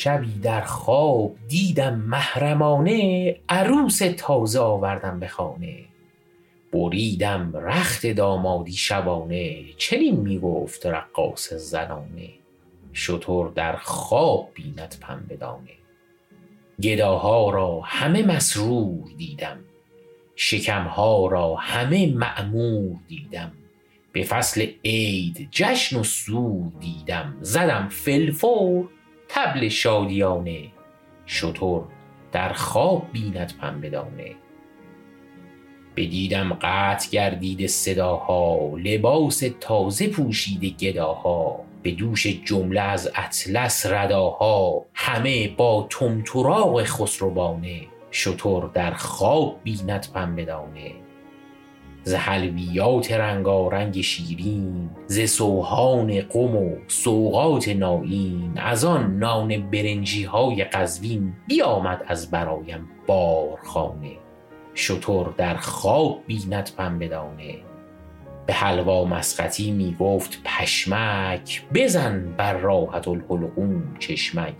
شبی در خواب دیدم محرمانه عروس تازه آوردم به خانه. بریدم رخت دامادی شبانه چنین می‌گفت رقاص زنانه. شتر در خواب بیند پنبه دانه. گداها را همه مسرور دیدم. شکمها را همه معمور دیدم. به فصل عید جشن و سور دیدم. زدم فلفور تبل شادیانه شتر در خواب بیند پنبه دانه بدیدم قطع گردیده صداها لباس تازه پوشیده گداها به دوش جمله از اطلس رداها همه با تمتراغ خسروانه شتر در خواب بیند پنبه دانه ز حلویات رنگارنگ شیرین ز سوهان قم و سوغات نایین از آن نان برنجی های قزوین بیامد از برایم بارخانه. شتر در خواب بیند پنبه دانه. به حلوا مسقطی می گفت پشمک بزن بر راحت الحلقوم چشمک.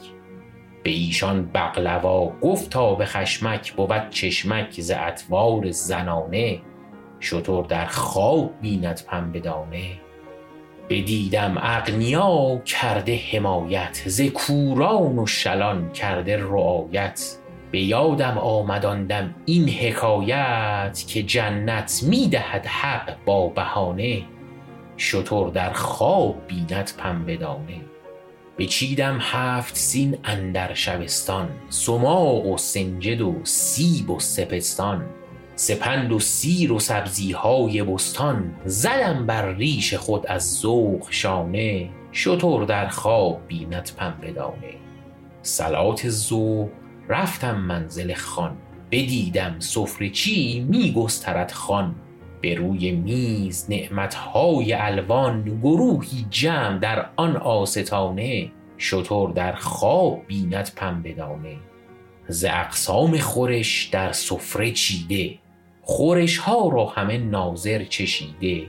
به ایشان بقلوا گفت تا به خشمک بود چشمک ز اطوار زنانه. شتر در خواب بیند پنبه دانه. بدیدم اغنیا کرده حمایت ز کوران و شلان کرده رعایت. به یادم آمد آن دم این حکایت که جنت می دهد حق با بهانه. شتر در خواب بیند پنبه دانه. بچیدم هفت سین اندر شبستان سماق و سنجد و سیب و سپستان. سپند و سیر و سبزی های بستان زدم بر ریش خود از ذوق شانه شتر در خواب بیند پنبه دانه. صلات ظهر رفتم منزل خان بدیدم سفره چی می گسترد خوان. به روی میز نعمتهای الوان گروهی جمع در آن آستانه شتر در خواب بیند پنبه دانه. ز اقسام خورش در سفره چیده خورش ها را همه ناظر چشیده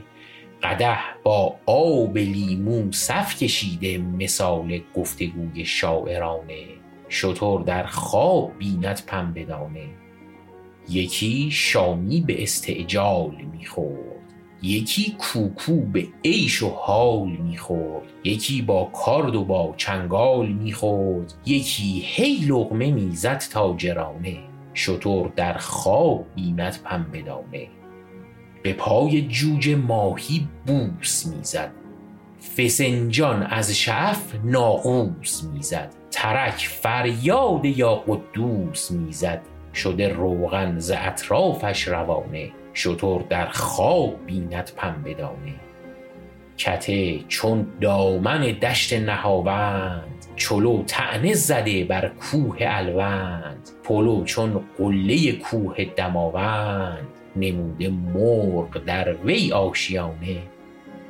قدح با آب لیمو صف کشیده مثال گفتگوی شاعرانه. شتر در خواب بیند پنبه دانه یکی شامی به استعجال می‌خورد یکی کوکو به عیش و حال می‌خورد یکی با کارد و با چنگال می‌خورد یکی هی لقمه می‌زد تاجرانه شتر در خواب بیند پنبه دانه به پای جوجه ماهی بوس می‌زد. فسنجان از شعف ناقوس می‌زد. ترک فریاد یا قدوس می‌زد. شده روغن ز اطرافش روانه. شتر در خواب بیند پنبه دانه کته چون دامن دشت نهاوند چلو طعنه زده بر کوه الوند. پلو چون قله کوه دماوند نموده مرغ در وی آشیانه.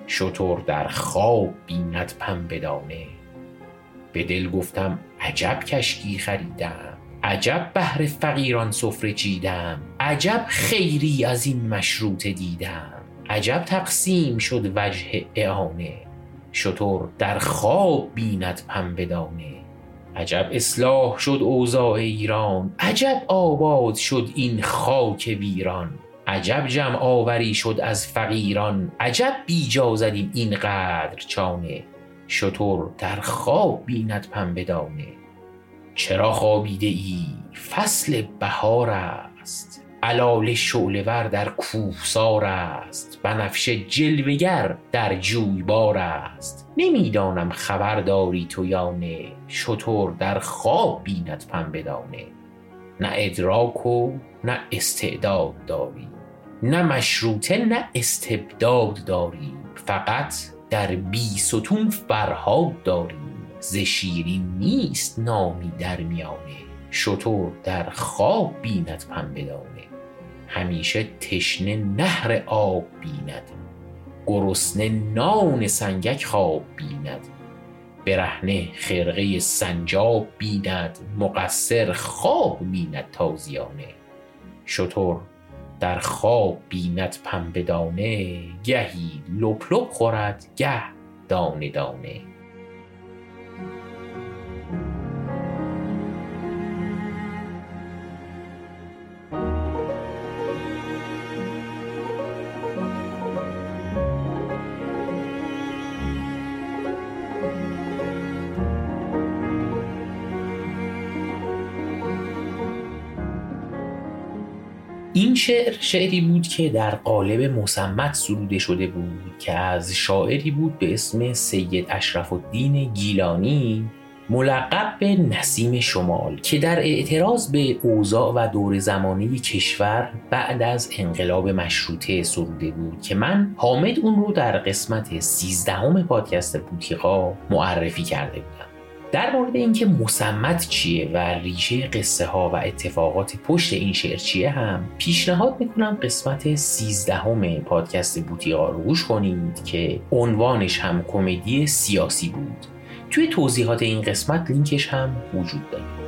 شتر در خواب بیند پنبه دانه به دل گفتم عجب کشکی خریدم. عجب بهر فقیران سفره چیدم. عجب خیری از این مشروطه دیدم. عجب تقسیم شد وجه اعانه. شتر در خواب بیند پنبه دانه عجب اصلاح شد اوضاع ایران. عجب آباد شد این خاک ویران. عجب جمع آوری شد از فقیران. عجب بیجا زدیم این قدر چانه. شتر در خواب بیند پنبه دانه چرا خوابیده ای؟ فصل بهار است. علال شعله در کوهسار است. بنفشه جلوگر در جویبار است. نمی‌دانم خبر داری تو یا نه. شتر در خواب بیند پنبه دانه نه ادراک و نه استعداد داری. نه مشروطه نه استبداد داری. فقط در بی ستون فرهاد داریم ز شیرین نیست نامی در میانه. شتر در خواب بیند پنبه دانه همیشه تشنه نهر آب بیند. گرسنه نان سنگک خواب بیند. برهنه خرقه سنجاب بیند. مقصر خواب بیند تازیانه. شتر در خواب بیند پنبه دانه گهی لپ لپ خورد گه دانه دانه. این شعر شعری بود که در قالب مسمت سروده شده بود که از شاعری بود به اسم سید اشرف الدین گیلانی ملقب به نسیم شمال که در اعتراض به اوضاع و دور زمانی کشور بعد از انقلاب مشروطه سروده بود که من حامد اون رو در قسمت سیزدهم پادکست بوتیقا معرفی کرده بودم. در مورد اینکه مسمت چیه و ریشه قصه ها و اتفاقات پشت این شعر چیه هم پیشنهاد می‌کنم قسمت سیزدهم پادکست بوتیقا رو گوش کنید که عنوانش هم کمدی سیاسی بود. توی توضیحات این قسمت لینکش هم وجود داره.